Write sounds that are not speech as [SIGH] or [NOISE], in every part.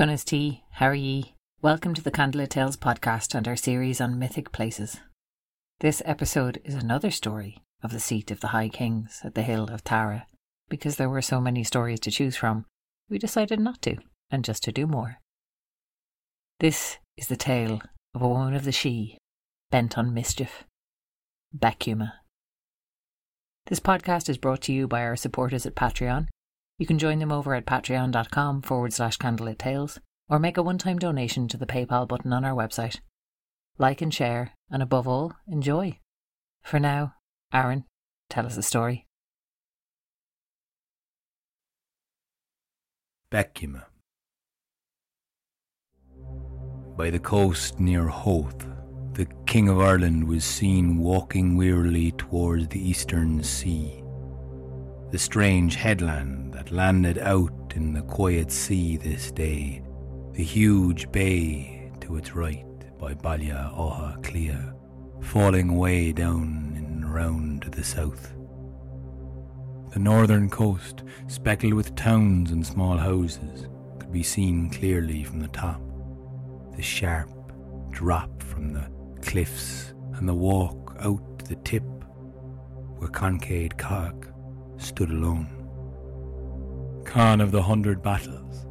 Cunas T, how are ye? Welcome to the Candlelit Tales podcast and our series on mythic places. This episode is another story of the seat of the High Kings at the Hill of Tara. Because there were so many stories to choose from, we decided not to, and just to do more. This is the tale of a woman of the Sidhe, bent on mischief. Becuma. This podcast is brought to you by our supporters at Patreon. You can join them over at patreon.com forward slash candlelit tales or make a one time donation to the PayPal button on our website. Like and share, and above all, enjoy. For now, Aaron, tell us a story. Becuma. By the coast near Howth, the King of Ireland was seen walking wearily towards the eastern sea. The strange headland that landed out in the quiet sea this day, the huge bay to its right by Baile Átha Cliath, falling way down and round to the south. The northern coast, speckled with towns and small houses, could be seen clearly from the top. The sharp drop from the cliffs and the walk out to the tip where Concaid Cog stood alone. Con of the Hundred Battles.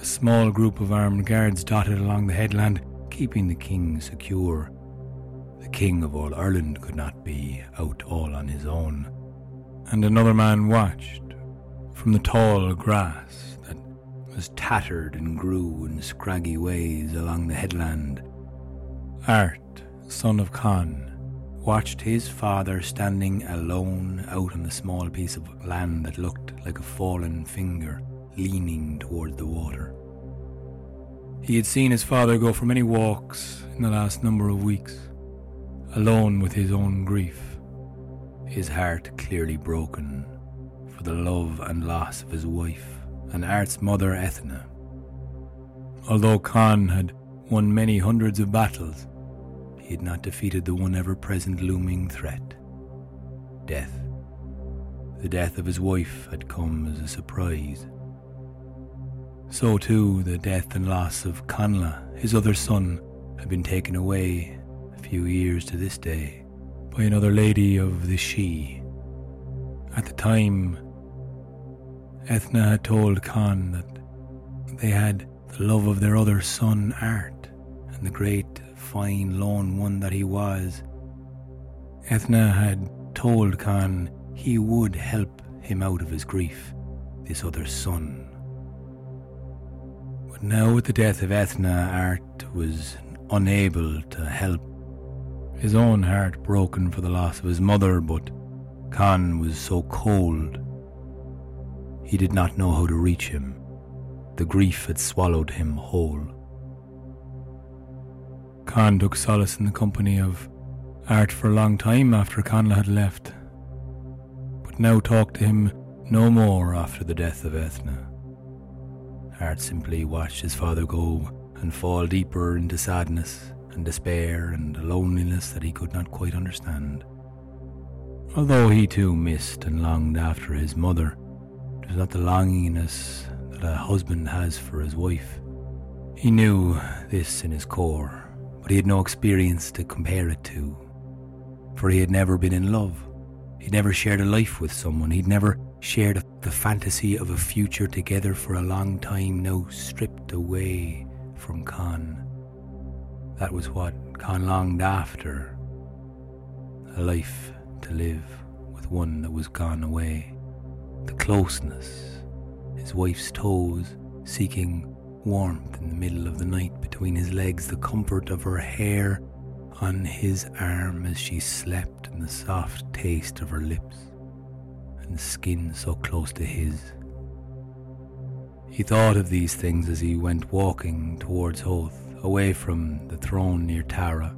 A small group of armed guards dotted along the headland, keeping the king secure. The king of all Ireland could not be out all on his own. And another man watched from the tall grass that was tattered and grew in scraggy ways along the headland Art, son of Con, watched his father standing alone out on the small piece of land that looked like a fallen finger leaning toward the water. He had seen his father go for many walks in the last number of weeks, alone with his own grief, his heart clearly broken for the love and loss of his wife and Art's mother Ethna. Although Con had won many hundreds of battles, he had not defeated the one ever present looming threat death. The death of his wife had come as a surprise. So, too, the death and loss of Conla, his other son, had been taken away a few years to this day by another lady of the Sidhe. At the time, Ethna had told Con that they had the love of their other son, Art, and the great fine lone one that he was. Ethna had told Con he would help him out of his grief, this other son. But now, with the death of Ethna, Art was unable to help. His own heart broken for the loss of his mother, but Con was so cold. He did not know how to reach him. The grief had swallowed him whole. Con took solace in the company of Art for a long time after Conla had left, but now talked to him no more after the death of Ethna. Art simply watched his father go and fall deeper into sadness and despair and a loneliness that he could not quite understand. Although he too missed and longed after his mother, it was not the longingness that a husband has for his wife. He knew this in his core but he had no experience to compare it to. For he had never been in love. He'd never shared a life with someone. He'd never shared the fantasy of a future together for a long time, now stripped away from Con. That was what Con longed after a life to live with one that was gone away. The closeness, his wife's toes seeking warmth in the middle of the night between his legs, the comfort of her hair on his arm as she slept, and the soft taste of her lips and skin so close to his. He thought of these things as he went walking towards Howth, away from the throne near Tara.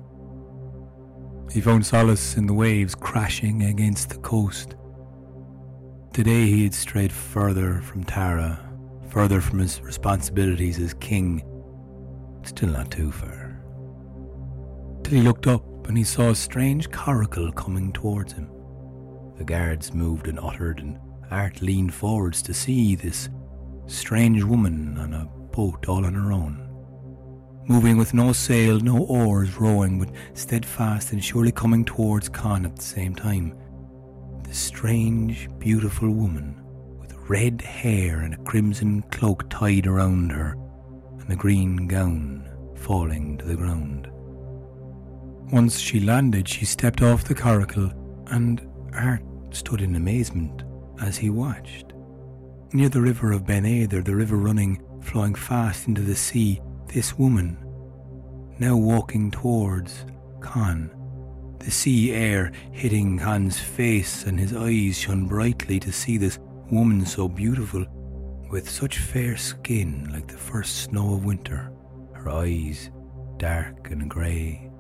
He found solace in the waves crashing against the coast. Today he had strayed further from Tara further from his responsibilities as king, still not too far. Till he looked up and he saw a strange coracle coming towards him. The guards moved and uttered, and Art leaned forwards to see this strange woman on a boat all on her own. Moving with no sail, no oars, rowing, but steadfast and surely coming towards Con at the same time. This strange, beautiful woman, red hair and a crimson cloak tied around her, and a green gown falling to the ground. Once she landed, she stepped off the coracle, and Art stood in amazement as he watched. Near the river of Ben Edair, the river running, flowing fast into the sea, this woman, now walking towards Con. The sea air hitting Con's face, and his eyes shone brightly to see this woman so beautiful, with such fair skin like the first snow of winter, her eyes dark and grey.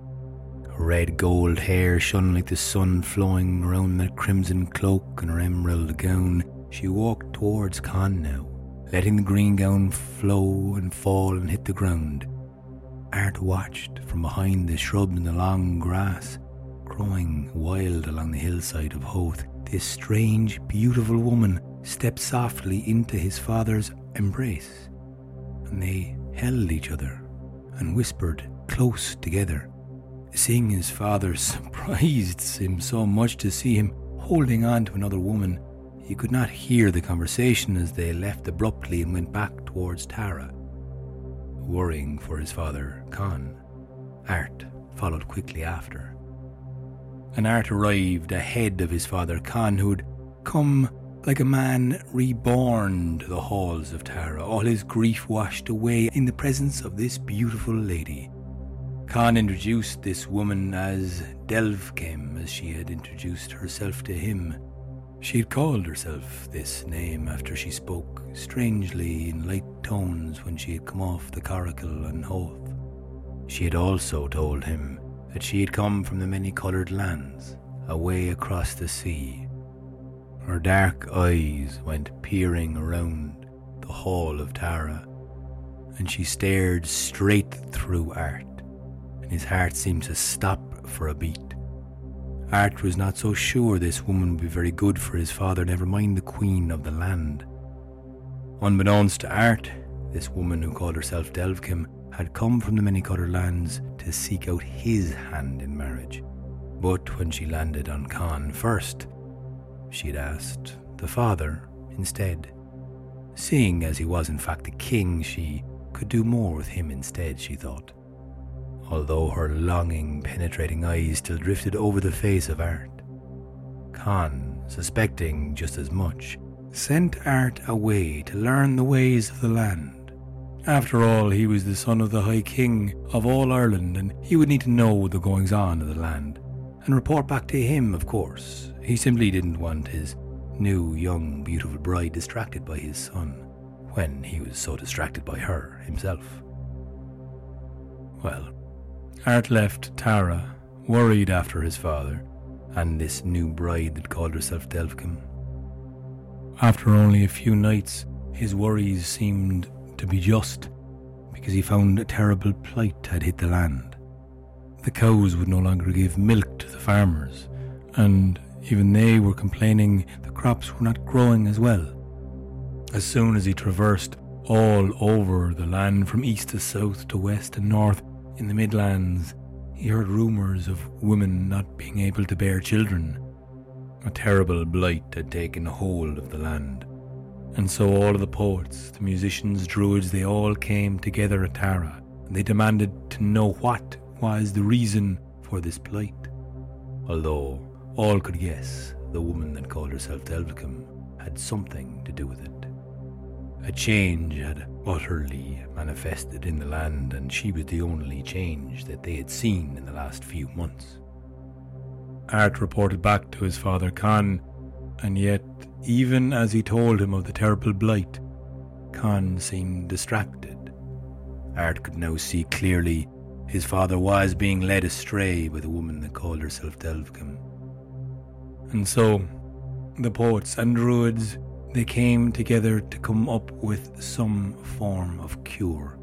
Her red gold hair shone like the sun flowing around that crimson cloak and her emerald gown. She walked towards Con now, letting the green gown flow and fall and hit the ground. Art watched from behind the shrubs and the long grass, growing wild along the hillside of Howth. This strange, beautiful woman stepped softly into his father's embrace, and they held each other and whispered close together. Seeing his father [LAUGHS] surprised him so much to see him holding on to another woman he could not hear the conversation as they left abruptly and went back towards Tara. Worrying for his father, Con, Art followed quickly after. And Art arrived ahead of his father, Con, who'd come like a man reborn to the halls of Tara, all his grief washed away in the presence of this beautiful lady. Con introduced this woman as Delvkim, as she had introduced herself to him. She had called herself this name after she spoke strangely in light tones when she had come off the coracle on Howth. She had also told him that she had come from the many coloured lands, away across the sea. Her dark eyes went peering around the hall of Tara, and she stared straight through Art, and his heart seemed to stop for a beat. Art was not so sure this woman would be very good for his father, never mind the queen of the land. Unbeknownst to Art, this woman who called herself Delvkim had come from the many coloured lands to seek out his hand in marriage. But when she landed on Con first, she had asked the father instead. Seeing as he was in fact the king, she could do more with him instead, she thought although her longing, penetrating eyes still drifted over the face of Art. Con, suspecting just as much, sent Art away to learn the ways of the land. After all, he was the son of the High King of all Ireland, and he would need to know the goings on of the land, and report back to him, of course. He simply didn't want his new, young, beautiful bride distracted by his son, when he was so distracted by her himself. Well, Art left Tara, worried after his father, and this new bride that called herself Delvkim. After only a few nights, his worries seemed to be just, because he found a terrible plight had hit the land. The cows would no longer give milk to the farmers, and even they were complaining the crops were not growing as well. As soon as he traversed all over the land from east to south to west and north, in the Midlands, he heard rumours of women not being able to bear children. A terrible blight had taken hold of the land. And so all of the poets, the musicians, druids, they all came together at Tara, and they demanded to know what was the reason for this plight. Although all could guess the woman that called herself Delvicum had something to do with it. A change had utterly manifested in the land, and she was the only change that they had seen in the last few months. Art reported back to his father Con, and yet, even as he told him of the terrible blight, Con seemed distracted. Art could now see clearly his father was being led astray by the woman that called herself Delvkim. And so, the poets and druids they came together to come up with some form of cure.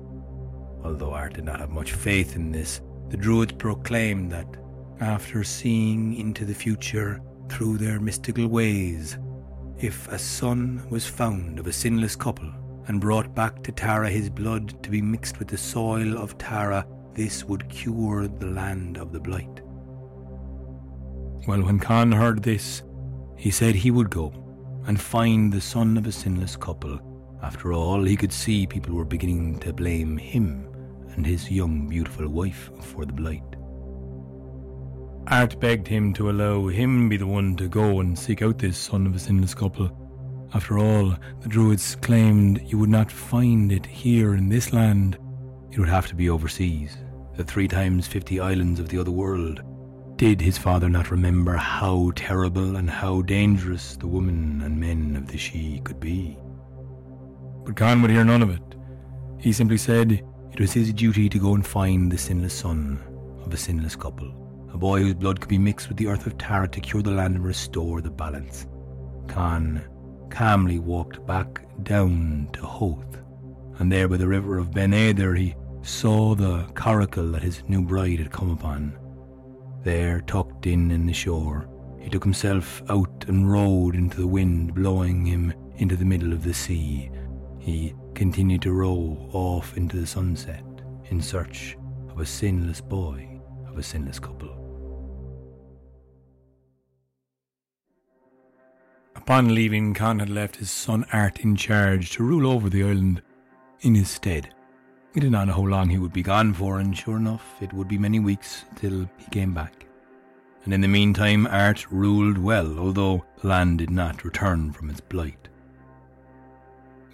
Although Art did not have much faith in this, the Druids proclaimed that after seeing into the future through their mystical ways, if a son was found of a sinless couple, and brought back to Tara his blood to be mixed with the soil of Tara, this would cure the land of the blight. Well, when Con heard this, he said he would go and find the son of a sinless couple. After all, he could see people were beginning to blame him and his young, beautiful wife for the blight. Art begged him to allow him be the one to go and seek out this son of a sinless couple. After all, the Druids claimed you would not find it here in this land. It would have to be overseas, the three times fifty islands of the other world. Did his father not remember how terrible and how dangerous the women and men of the Sidhe could be? But Con would hear none of it. He simply said it was his duty to go and find the sinless son of a sinless couple, a boy whose blood could be mixed with the earth of Tara to cure the land and restore the balance. Con calmly walked back down to Howth, and there by the river of Ben Edair he saw the coracle that his new bride had come upon. There, tucked in in the shore, he took himself out and rowed into the wind, blowing him into the middle of the sea. He continued to row off into the sunset in search of a sinless boy, of a sinless couple. Upon leaving, Con had left his son Art in charge to rule over the island in his stead. He did not know how long he would be gone for, and sure enough, it would be many weeks till he came back. And in the meantime, Art ruled well, although the land did not return from its blight.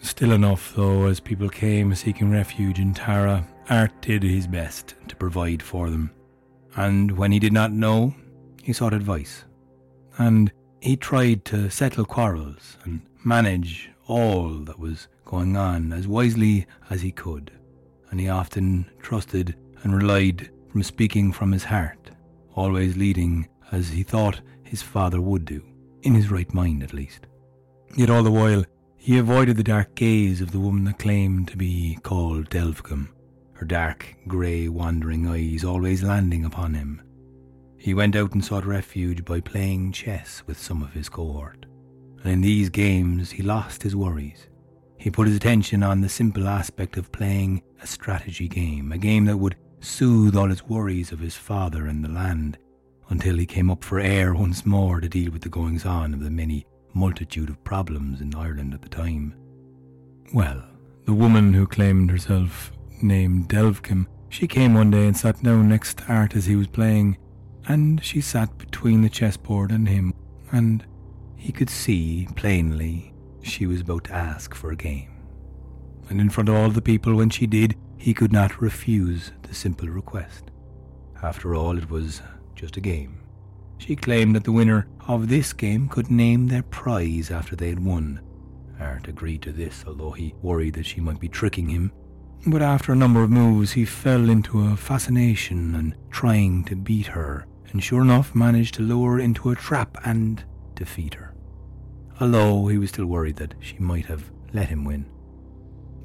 Still enough, though, as people came seeking refuge in Tara, Art did his best to provide for them. And when he did not know, he sought advice. And he tried to settle quarrels and manage all that was going on as wisely as he could and he often trusted and relied from speaking from his heart, always leading as he thought his father would do, in his right mind at least. Yet all the while, he avoided the dark gaze of the woman that claimed to be called Delvecum, her dark, grey, wandering eyes always landing upon him. He went out and sought refuge by playing chess with some of his cohort, and in these games he lost his worries he put his attention on the simple aspect of playing a strategy game, a game that would soothe all his worries of his father and the land, until he came up for air once more to deal with the goings on of the many multitude of problems in Ireland at the time. Well, the woman who claimed herself named Delvecum, she came one day and sat down next to Art as he was playing, and she sat between the chessboard and him, and he could see plainly she was about to ask for a game. And in front of all the people, when she did, he could not refuse the simple request. After all, it was just a game. She claimed that the winner of this game could name their prize after they had won. Art agreed to this, although he worried that she might be tricking him. But after a number of moves, he fell into a fascination and trying to beat her, and sure enough managed to lure her into a trap and defeat her although he was still worried that she might have let him win.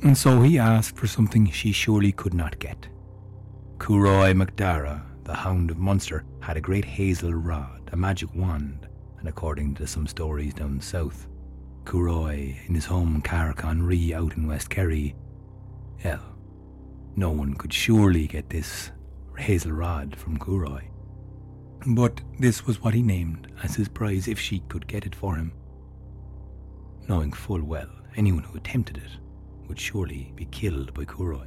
And so he asked for something she surely could not get. Curoi MacDara, the Hound of Munster, had a great hazel rod, a magic wand, and according to some stories down south, Curoi, in his home Caherconree out in West Kerry, hell, no one could surely get this hazel rod from Curoi. But this was what he named as his prize if she could get it for him knowing full well anyone who attempted it would surely be killed by Curoi.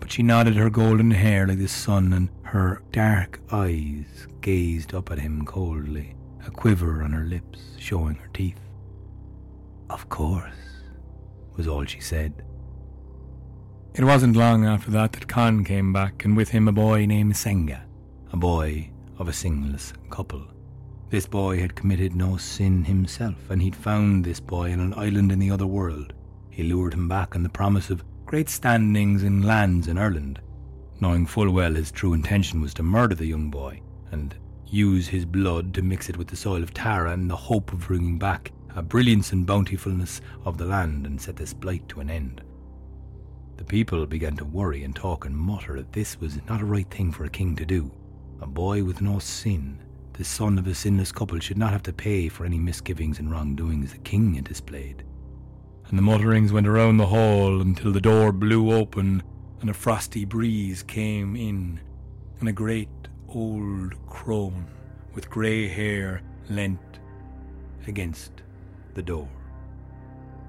But she nodded her golden hair like the sun, and her dark eyes gazed up at him coldly, a quiver on her lips showing her teeth. Of course, was all she said. It wasn't long after that that Con came back, and with him a boy named Senga, a boy of a singless couple. This boy had committed no sin himself, and he'd found this boy on an island in the other world. He lured him back on the promise of great standings in lands in Ireland, knowing full well his true intention was to murder the young boy and use his blood to mix it with the soil of Tara in the hope of bringing back a brilliance and bountifulness of the land and set this blight to an end. The people began to worry and talk and mutter that this was not a right thing for a king to do. A boy with no sin the son of a sinless couple should not have to pay for any misgivings and wrongdoings the king had displayed. and the mutterings went around the hall until the door blew open and a frosty breeze came in, and a great old crone with grey hair leant against the door.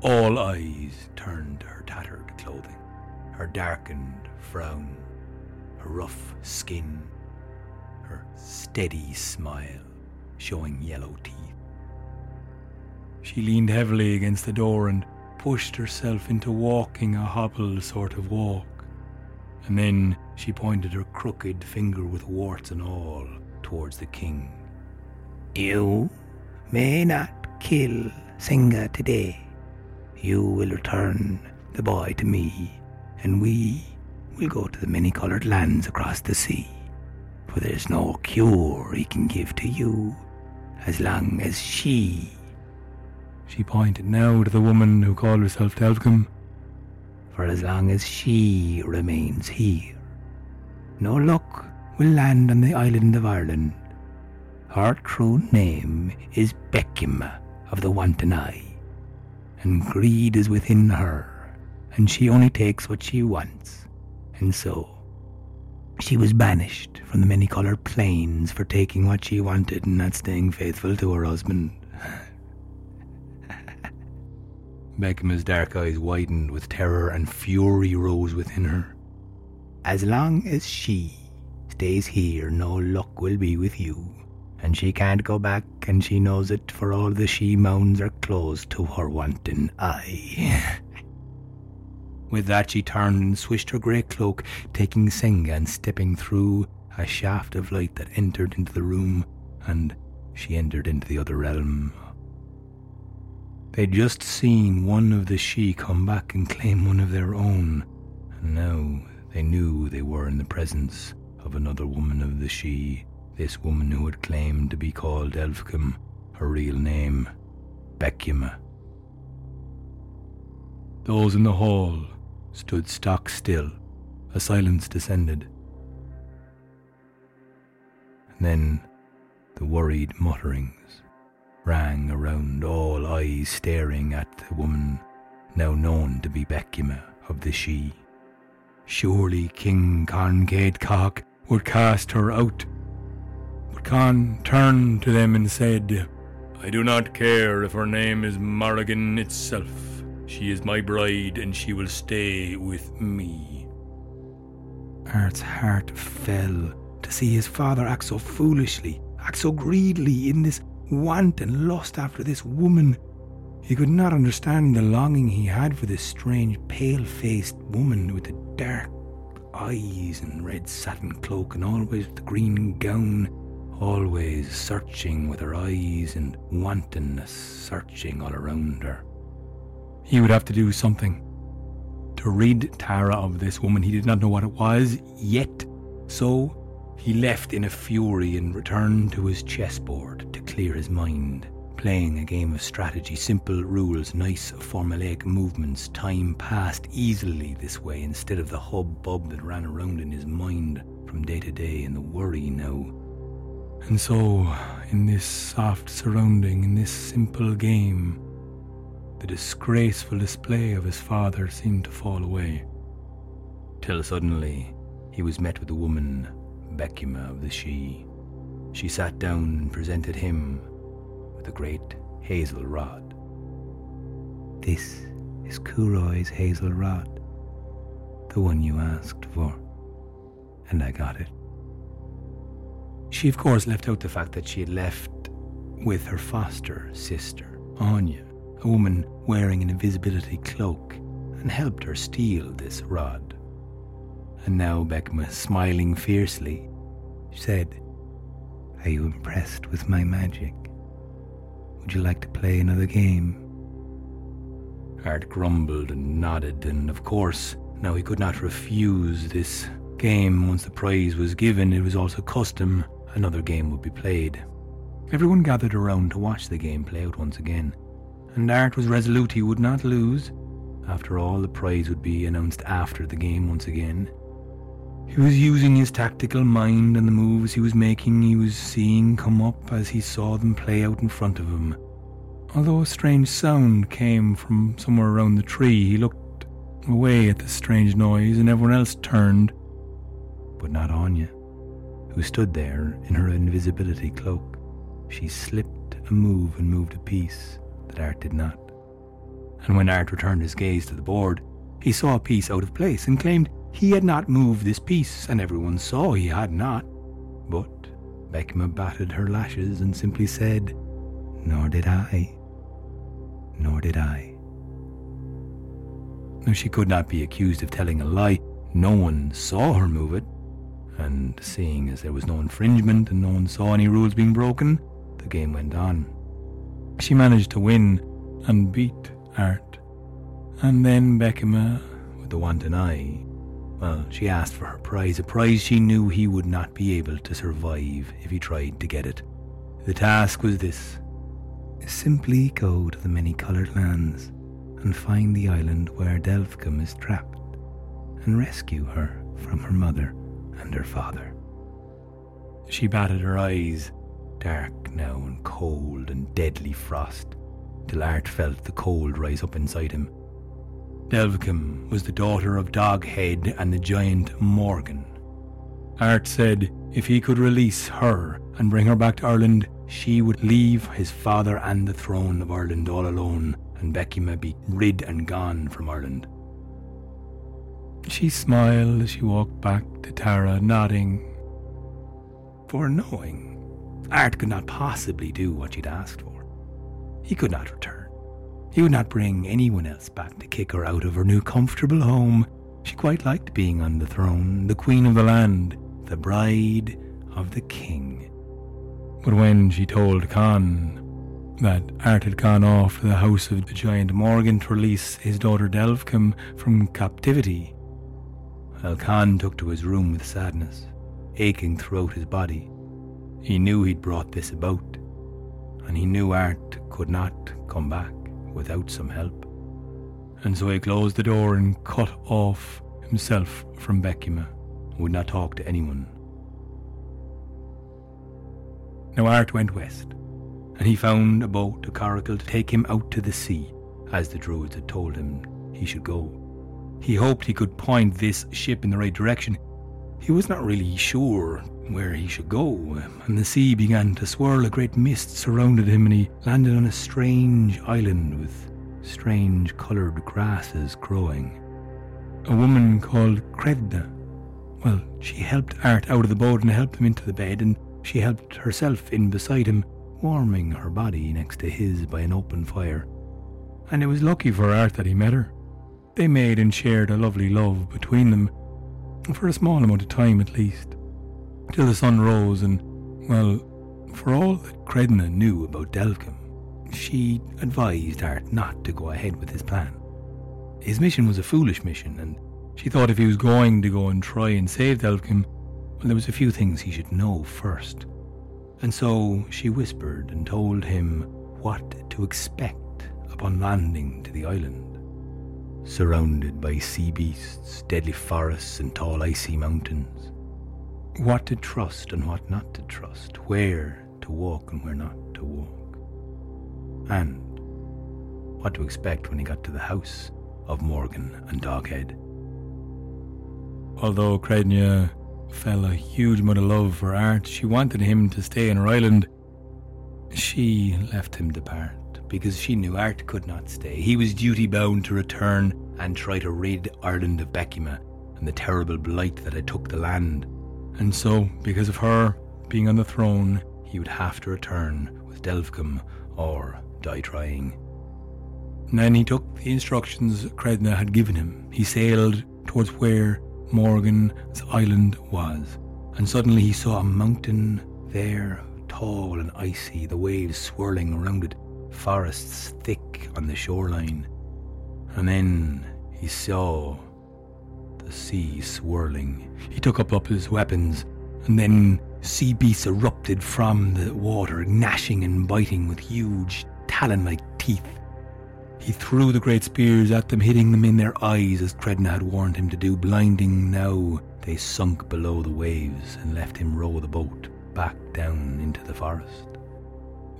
All eyes turned to her tattered clothing, her darkened frown, her rough skin, her steady smile showing yellow teeth. She leaned heavily against the door and pushed herself into walking a hobble sort of walk. And then she pointed her crooked finger with warts and all towards the king. You may not kill Singa today. You will return the boy to me, and we will go to the many coloured lands across the sea. For there's no cure he can give to you as long as she. She pointed now to the woman who called herself Delvcum. For as long as she remains here, no luck will land on the island of Ireland. Her true name is Becuma of the Wanton Eye, and greed is within her, and she only takes what she wants, and so she was banished from the many coloured plains for taking what she wanted and not staying faithful to her husband. [LAUGHS] Becuma's dark eyes widened with terror and fury rose within her. As long as she stays here, no luck will be with you, and she can't go back, and Sidhe knows it, for all the she mounds are closed to her wanton eye. [LAUGHS] With that, she turned and swished her grey cloak, taking Senga and stepping through a shaft of light that entered into the room, and she entered into the other realm. They'd just seen one of the Sidhe come back and claim one of their own, and now they knew they were in the presence of another woman of the Sidhe, this woman who had claimed to be called Elfcom, her real name, Becuma. Those in the hall stood stock still. A silence descended. And then the worried mutterings rang around, all eyes staring at the woman now known to be Becuma of the Sidhe. Surely King Con Caedcock would cast her out. But Con turned to them and said, I do not care if her name is Morrigan itself. She is my bride, and she will stay with me. Art's heart fell to see his father act so foolishly, act so greedily in this wanton lust after this woman. He could not understand the longing he had for this strange, pale faced woman with the dark eyes and red satin cloak, and always the green gown, always searching with her eyes and wantonness searching all around her. He would have to do something to rid Tara of this woman. He did not know what it was yet, so he left in a fury and returned to his chessboard to clear his mind. Playing a game of strategy, simple rules, nice formulaic movements, time passed easily this way instead of the hubbub that ran around in his mind from day to day and the worry now. And so, in this soft surrounding, in this simple game, the disgraceful display of his father seemed to fall away. Till suddenly he was met with a woman, Becuma of the Sidhe. She sat down and presented him with a great hazel rod. This is Curoi's hazel rod, the one you asked for, and I got it. She, of course, left out the fact that she had left with her foster sister, Anya, a woman wearing an invisibility cloak, and helped her steal this rod. And now Becuma, smiling fiercely, said, Are you impressed with my magic? Would you like to play another game? Art grumbled and nodded, and of course, now he could not refuse this game. Once the prize was given, it was also custom another game would be played. Everyone gathered around to watch the game play out once again and Art was resolute he would not lose. After all, the prize would be announced after the game once again. He was using his tactical mind and the moves he was making he was seeing come up as he saw them play out in front of him. Although a strange sound came from somewhere around the tree, he looked away at the strange noise and everyone else turned, but not Anya, who stood there in her invisibility cloak. She slipped a move and moved a piece Art did not. And when Art returned his gaze to the board, he saw a piece out of place and claimed he had not moved this piece, and everyone saw he had not. But Becuma batted her lashes and simply said, Nor did I. Nor did I. Now she could not be accused of telling a lie. No one saw her move it. And seeing as there was no infringement and no one saw any rules being broken, the game went on. She managed to win and beat Art. And then Becuma, uh, with the wanton eye, well, she asked for her prize, a prize she knew he would not be able to survive if he tried to get it. The task was this simply go to the many coloured lands and find the island where Delphcum is trapped and rescue her from her mother and her father. She batted her eyes, dark now and cold and deadly frost, till Art felt the cold rise up inside him Delphcum was the daughter of Doghead and the giant Morgan. Art said if he could release her and bring her back to Ireland, she would leave his father and the throne of Ireland all alone, and Becuma be rid and gone from Ireland. She smiled as she walked back to Tara, nodding. For knowing, Art could not possibly do what she'd asked for. He could not return. He would not bring anyone else back to kick her out of her new comfortable home. She quite liked being on the throne, the queen of the land, the bride of the king. But when she told Con that Art had gone off to the house of the giant Morgan to release his daughter Delphcum from captivity, well, Con took to his room with sadness, aching throughout his body. He knew he'd brought this about, and he knew Art could not come back without some help. And so he closed the door and cut off himself from Becuma, would not talk to anyone. Now Art went west, and he found a boat, a coracle, to take him out to the sea, as the Druids had told him he should go. He hoped he could point this ship in the right direction. He was not really sure where he should go, and the sea began to swirl. A great mist surrounded him, and he landed on a strange island with strange coloured grasses growing. A woman called Credna. Well, she helped Art out of the boat and helped him into the bed, and she helped herself in beside him, warming her body next to his by an open fire. And it was lucky for Art that he met her. They made and shared a lovely love between them, for a small amount of time at least till the sun rose, and, well, for all that Credna knew about Delphcum, she advised Art not to go ahead with his plan. His mission was a foolish mission, and she thought if he was going to go and try and save Delphcum, well, there was a few things he should know first. And so she whispered and told him what to expect upon landing to the island. Surrounded by sea beasts, deadly forests, and tall icy mountains, what to trust and what not to trust, where to walk and where not to walk, and what to expect when he got to the house of Morgan and Doghead. Although Crednia fell a huge amount of love for Art, she wanted him to stay in her island. She left him depart because she knew Art could not stay. He was duty bound to return and try to rid Ireland of Becuma and the terrible blight that had took the land. And so, because of her being on the throne, he would have to return with Delphcum or die trying. Then he took the instructions Credna had given him. He sailed towards where Morgan's island was, and suddenly he saw a mountain there, tall and icy, the waves swirling around it, forests thick on the shoreline. And then he saw the sea swirling. He took up, up his weapons, and then sea beasts erupted from the water, gnashing and biting with huge talon like teeth. He threw the great spears at them, hitting them in their eyes as Credna had warned him to do. Blinding now, they sunk below the waves and left him row the boat back down into the forest.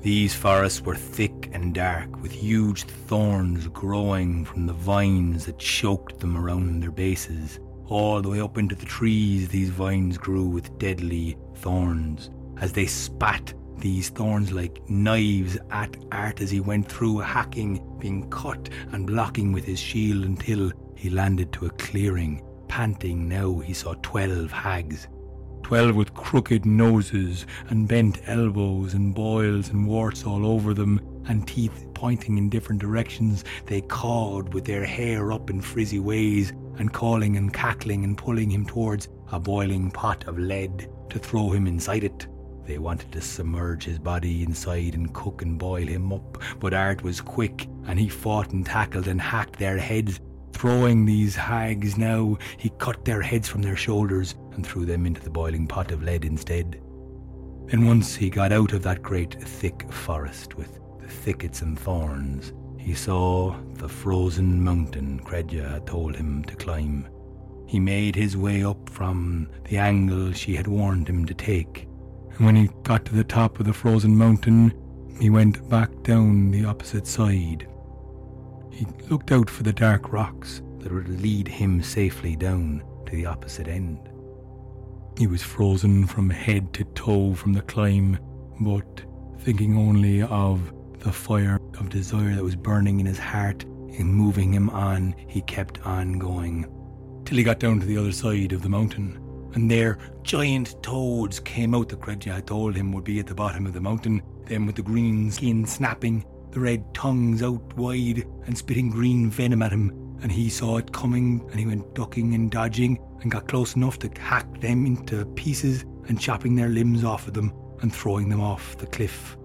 These forests were thick and dark, with huge thorns growing from the vines that choked them around their bases. All the way up into the trees, these vines grew with deadly thorns. As they spat these thorns like knives at Art as he went through, hacking, being cut and blocking with his shield until he landed to a clearing. Panting now, he saw twelve hags twelve with crooked noses and bent elbows and boils and warts all over them and teeth pointing in different directions. They cawed with their hair up in frizzy ways and calling and cackling and pulling him towards a boiling pot of lead to throw him inside it. They wanted to submerge his body inside and cook and boil him up, but Art was quick and he fought and tackled and hacked their heads Throwing these hags now, he cut their heads from their shoulders and threw them into the boiling pot of lead instead. Then once he got out of that great thick forest with the thickets and thorns, he saw the frozen mountain Credja had told him to climb. He made his way up from the angle she had warned him to take, and when he got to the top of the frozen mountain, he went back down the opposite side he looked out for the dark rocks that would lead him safely down to the opposite end. He was frozen from head to toe from the climb, but thinking only of the fire of desire that was burning in his heart and moving him on, he kept on going till he got down to the other side of the mountain. And there, giant toads came out that Credja had told him would be at the bottom of the mountain, them with the green skin snapping the red tongues out wide and spitting green venom at him, and he saw it coming and he went ducking and dodging and got close enough to hack them into pieces and chopping their limbs off of them and throwing them off the cliff.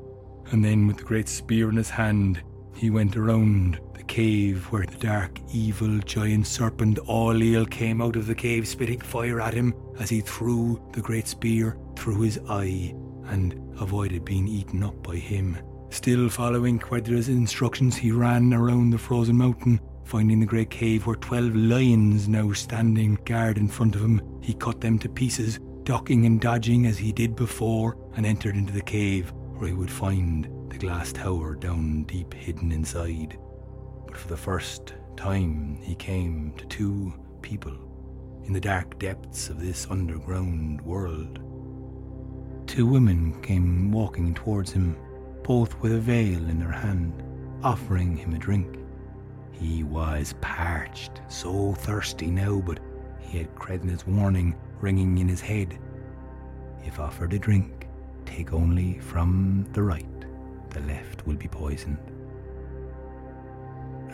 And then, with the great spear in his hand, he went around the cave where the dark, evil giant serpent Aulil came out of the cave, spitting fire at him as he threw the great spear through his eye and avoided being eaten up by him. Still following Quedra's instructions, he ran around the frozen mountain, finding the great cave where twelve lions now standing guard in front of him. He cut them to pieces, ducking and dodging as he did before, and entered into the cave where he would find the glass tower down deep hidden inside. But for the first time, he came to two people in the dark depths of this underground world. Two women came walking towards him both with a veil in their hand, offering him a drink. He was parched, so thirsty now, but he had Credna's warning ringing in his head. If offered a drink, take only from the right, the left will be poisoned.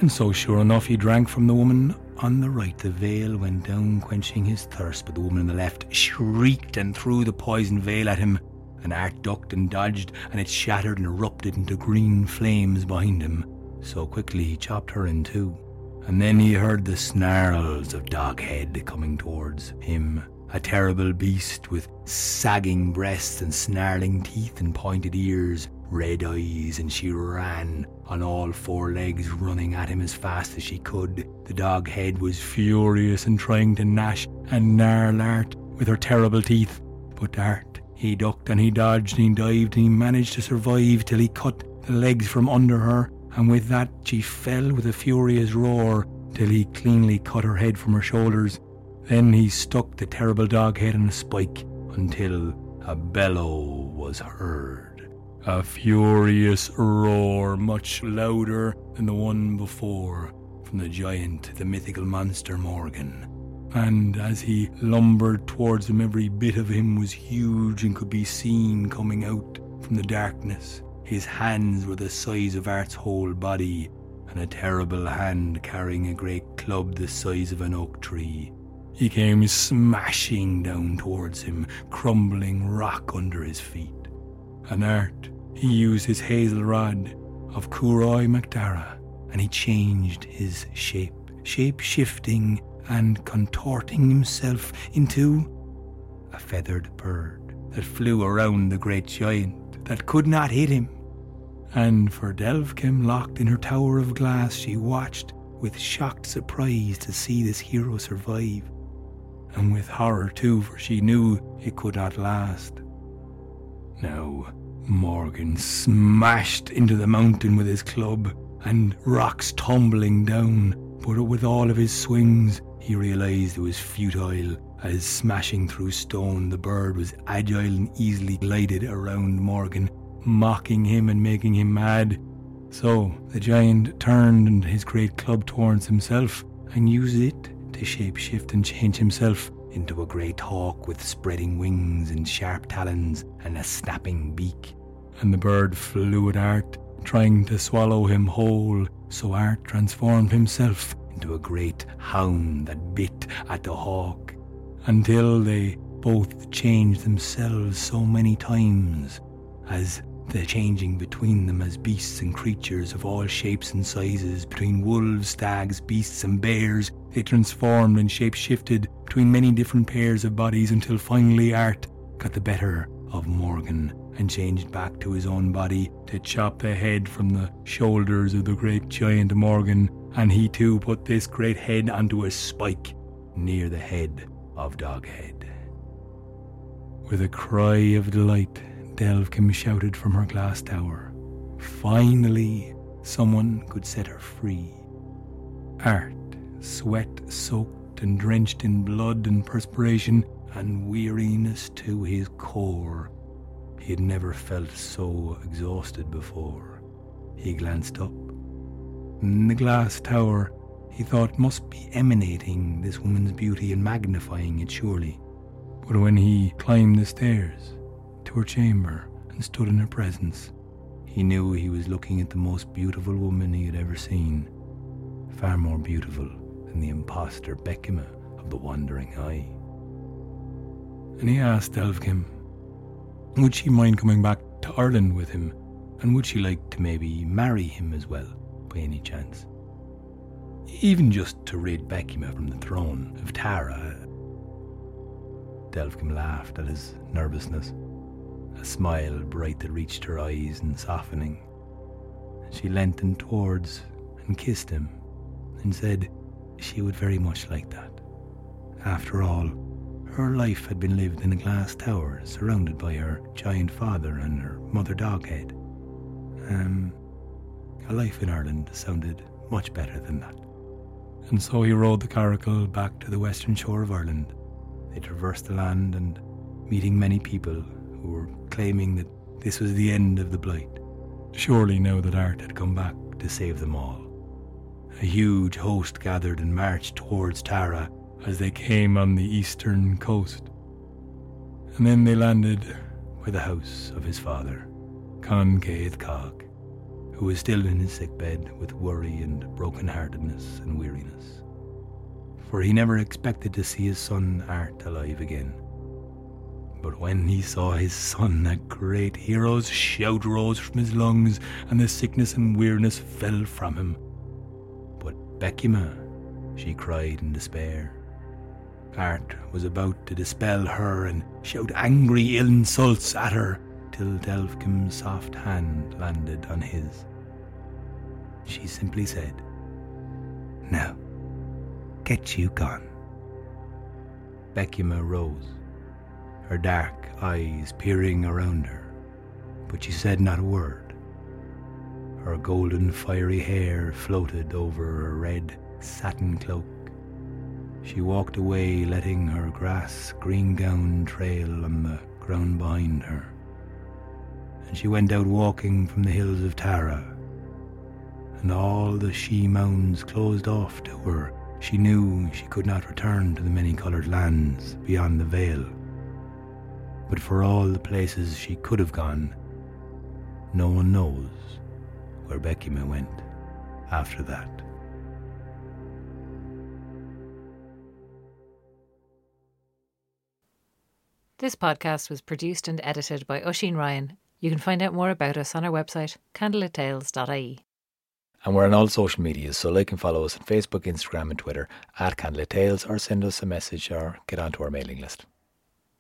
And so, sure enough, he drank from the woman on the right. The veil went down, quenching his thirst, but the woman on the left shrieked and threw the poisoned veil at him and Art ducked and dodged, and it shattered and erupted into green flames behind him. So quickly he chopped her in two. And then he heard the snarls of Doghead coming towards him, a terrible beast with sagging breasts and snarling teeth and pointed ears, red eyes, and she ran on all four legs, running at him as fast as she could. The Doghead was furious and trying to gnash and gnarl Art with her terrible teeth, but Art he ducked and he dodged and he dived and he managed to survive till he cut the legs from under her, and with that she fell with a furious roar till he cleanly cut her head from her shoulders. Then he stuck the terrible dog head in a spike until a bellow was heard. A furious roar, much louder than the one before, from the giant, the mythical monster Morgan and as he lumbered towards him, every bit of him was huge and could be seen coming out from the darkness. His hands were the size of Art's whole body, and a terrible hand carrying a great club the size of an oak tree. He came smashing down towards him, crumbling rock under his feet. And Art, he used his hazel rod of Curoi MacDara, and he changed his shape, shape shifting and contorting himself into a feathered bird that flew around the great giant that could not hit him. And for Delvkim, locked in her tower of glass, she watched with shocked surprise to see this hero survive, and with horror too, for she knew it could not last. Now, Morgan smashed into the mountain with his club, and rocks tumbling down. But with all of his swings, he realized it was futile, as smashing through stone, the bird was agile and easily glided around Morgan, mocking him and making him mad. So the giant turned and his great club towards himself and used it to shapeshift and change himself into a great hawk with spreading wings and sharp talons and a snapping beak. And the bird flew at Art, trying to swallow him whole, so Art transformed himself into a great hound that bit at the hawk, until they both changed themselves so many times as the changing between them as beasts and creatures of all shapes and sizes, between wolves, stags, beasts, and bears, they transformed and shape shifted between many different pairs of bodies until finally Art got the better of Morgan and changed back to his own body to chop the head from the shoulders of the great giant Morgan, and he too put this great head onto a spike near the head of Doghead. With a cry of delight, Delvecum shouted from her glass tower. Finally, someone could set her free. Art, sweat soaked and drenched in blood and perspiration, and weariness to his core. He had never felt so exhausted before. He glanced up. In the glass tower, he thought must be emanating this woman's beauty and magnifying it surely. But when he climbed the stairs, to her chamber and stood in her presence, he knew he was looking at the most beautiful woman he had ever seen, far more beautiful than the impostor Becuma of the Wandering Eye. And he asked Delvecum, would she mind coming back to Ireland with him, and would she like to maybe marry him as well, by any chance? Even just to rid Becuma from the throne of Tara. Delvecum laughed at his nervousness a smile bright that reached her eyes and softening. She leant in towards and kissed him and said she would very much like that. After all, her life had been lived in a glass tower surrounded by her giant father and her mother Doghead. Um, a life in Ireland sounded much better than that. And so he rode the coracle back to the western shore of Ireland. They traversed the land and meeting many people who were claiming that this was the end of the Blight. Surely now that Art had come back to save them all. A huge host gathered and marched towards Tara as they came on the eastern coast. And then they landed by the house of his father, Con Cog, who was still in his sick bed with worry and broken-heartedness and weariness. For he never expected to see his son Art alive again but when he saw his son, a great hero's shout rose from his lungs, and the sickness and weariness fell from him. But Becuma, she cried in despair. Art was about to dispel her and shout angry insults at her till Delvecum's soft hand landed on his. She simply said, Now, get you gone. Becuma rose her dark eyes peering around her, but she said not a word. Her golden fiery hair floated over her red satin cloak. She walked away, letting her grass green gown trail on the ground behind her. And she went out walking from the hills of Tara, and all the Sidhe mounds closed off to her. She knew she could not return to the many coloured lands beyond the veil but for all the places she could have gone, no one knows where Becuma went after that. This podcast was produced and edited by Oisin Ryan. You can find out more about us on our website, candlelittales.ie. And we're on all social media, so like and follow us on Facebook, Instagram, and Twitter at Candlelit Tales, or send us a message or get onto our mailing list.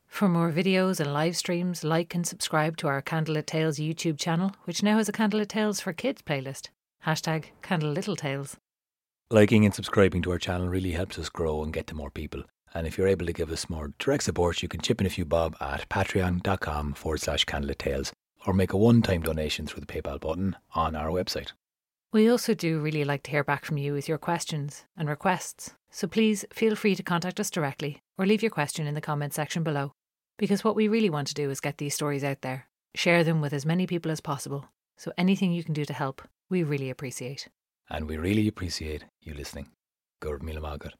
For more videos and live streams, like and subscribe to our Candlelit Tales YouTube channel, which now has a Candlelit Tales for Kids playlist. Hashtag Candle Tales. Liking and subscribing to our channel really helps us grow and get to more people. And if you're able to give us more direct support, you can chip in a few bob at patreon.com forward slash candlelit tales. or make a one time donation through the PayPal button on our website. We also do really like to hear back from you with your questions and requests, so please feel free to contact us directly or leave your question in the comment section below. Because what we really want to do is get these stories out there, share them with as many people as possible, so anything you can do to help, we really appreciate. And we really appreciate you listening. Gurb Mila Margaret.